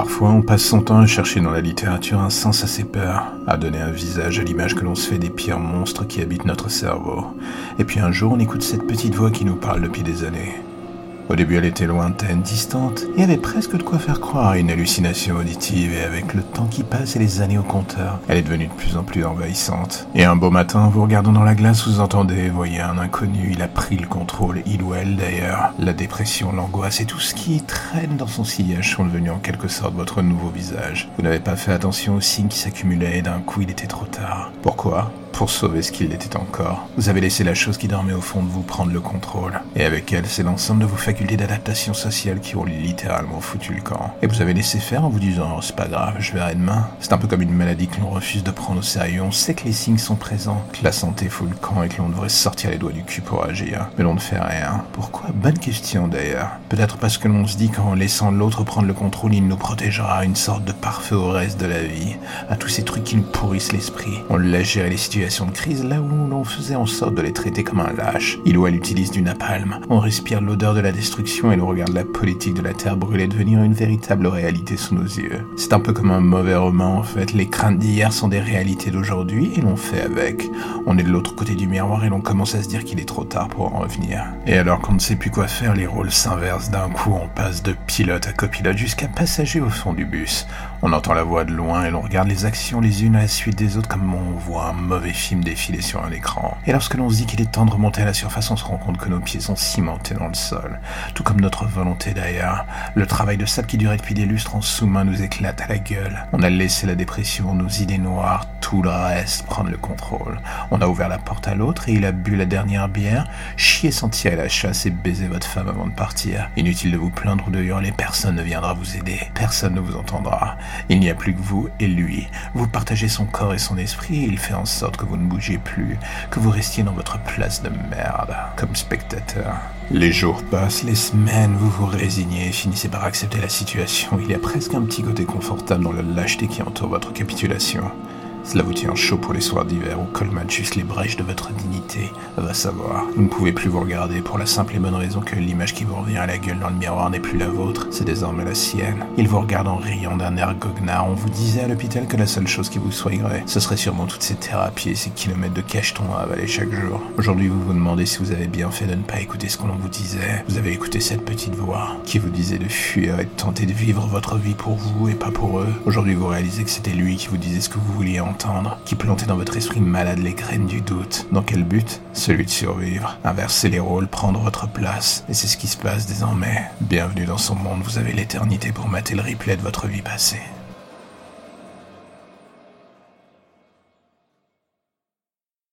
Parfois, on passe son temps à chercher dans la littérature un sens à ses peurs, à donner un visage à l'image que l'on se fait des pires monstres qui habitent notre cerveau. Et puis un jour, on écoute cette petite voix qui nous parle depuis des années. Au début, elle était lointaine, distante, et avait presque de quoi faire croire à une hallucination auditive, et avec le temps qui passe et les années au compteur, elle est devenue de plus en plus envahissante. Et un beau matin, vous regardant dans la glace, vous entendez, voyez un inconnu, il a pris le contrôle, il ou elle d'ailleurs. La dépression, l'angoisse et tout ce qui traîne dans son sillage sont devenus en quelque sorte votre nouveau visage. Vous n'avez pas fait attention aux signes qui s'accumulaient, et d'un coup, il était trop tard. Pourquoi? Pour sauver ce qu'il était encore. Vous avez laissé la chose qui dormait au fond de vous prendre le contrôle. Et avec elle, c'est l'ensemble de vos facultés d'adaptation sociale qui ont littéralement foutu le camp. Et vous avez laissé faire en vous disant oh, c'est pas grave, je verrai demain. C'est un peu comme une maladie que l'on refuse de prendre au sérieux. On sait que les signes sont présents, que la santé fout le camp et que l'on devrait sortir les doigts du cul pour agir. Mais l'on ne fait rien. Pourquoi? Bonne question d'ailleurs. Peut-être parce que l'on se dit qu'en laissant l'autre prendre le contrôle, il nous protégera, une sorte de parfait au reste de la vie, à tous ces trucs qui nous pourrissent l'esprit. On laisse gérer les situations de crise là où l'on faisait en sorte de les traiter comme un lâche. Il ou elle utilise du napalm. On respire l'odeur de la destruction et l'on regarde la politique de la terre brûlée devenir une véritable réalité sous nos yeux. C'est un peu comme un mauvais roman en fait. Les craintes d'hier sont des réalités d'aujourd'hui et l'on fait avec. On est de l'autre côté du miroir et l'on commence à se dire qu'il est trop tard pour en revenir. Et alors qu'on ne sait plus quoi faire, les rôles s'inversent d'un coup. On passe de pilote à copilote jusqu'à passager au fond du bus. On entend la voix de loin et l'on regarde les actions les unes à la suite des autres comme on voit un mauvais film défiler sur un écran. Et lorsque l'on se dit qu'il est temps de remonter à la surface, on se rend compte que nos pieds sont cimentés dans le sol. Tout comme notre volonté d'ailleurs. Le travail de sable qui durait depuis des lustres en sous-main nous éclate à la gueule. On a laissé la dépression, nos idées noires, tout le reste prendre le contrôle. On a ouvert la porte à l'autre et il a bu la dernière bière, chié sans tirer la chasse et baiser votre femme avant de partir. Inutile de vous plaindre ou de hurler, personne ne viendra vous aider, personne ne vous entendra. Il n'y a plus que vous et lui. Vous partagez son corps et son esprit et il fait en sorte que vous ne bougez plus, que vous restiez dans votre place de merde, comme spectateur. Les jours passent, les semaines, vous vous résignez et finissez par accepter la situation. Il y a presque un petit côté confortable dans la lâcheté qui entoure votre capitulation. Cela vous tient chaud pour les soirs d'hiver où colmate juste les brèches de votre dignité. Va savoir. Vous ne pouvez plus vous regarder pour la simple et bonne raison que l'image qui vous revient à la gueule dans le miroir n'est plus la vôtre, c'est désormais la sienne. Il vous regarde en riant d'un air goguenard. On vous disait à l'hôpital que la seule chose qui vous soignerait, ce serait sûrement toutes ces thérapies et ces kilomètres de cacheton à avaler chaque jour. Aujourd'hui, vous vous demandez si vous avez bien fait de ne pas écouter ce qu'on vous disait. Vous avez écouté cette petite voix qui vous disait de fuir et de tenter de vivre votre vie pour vous et pas pour eux. Aujourd'hui, vous réalisez que c'était lui qui vous disait ce que vous vouliez qui plantait dans votre esprit malade les graines du doute. Dans quel but? Celui de survivre. Inverser les rôles, prendre votre place. Et c'est ce qui se passe désormais. Bienvenue dans son monde, vous avez l'éternité pour mater le replay de votre vie passée.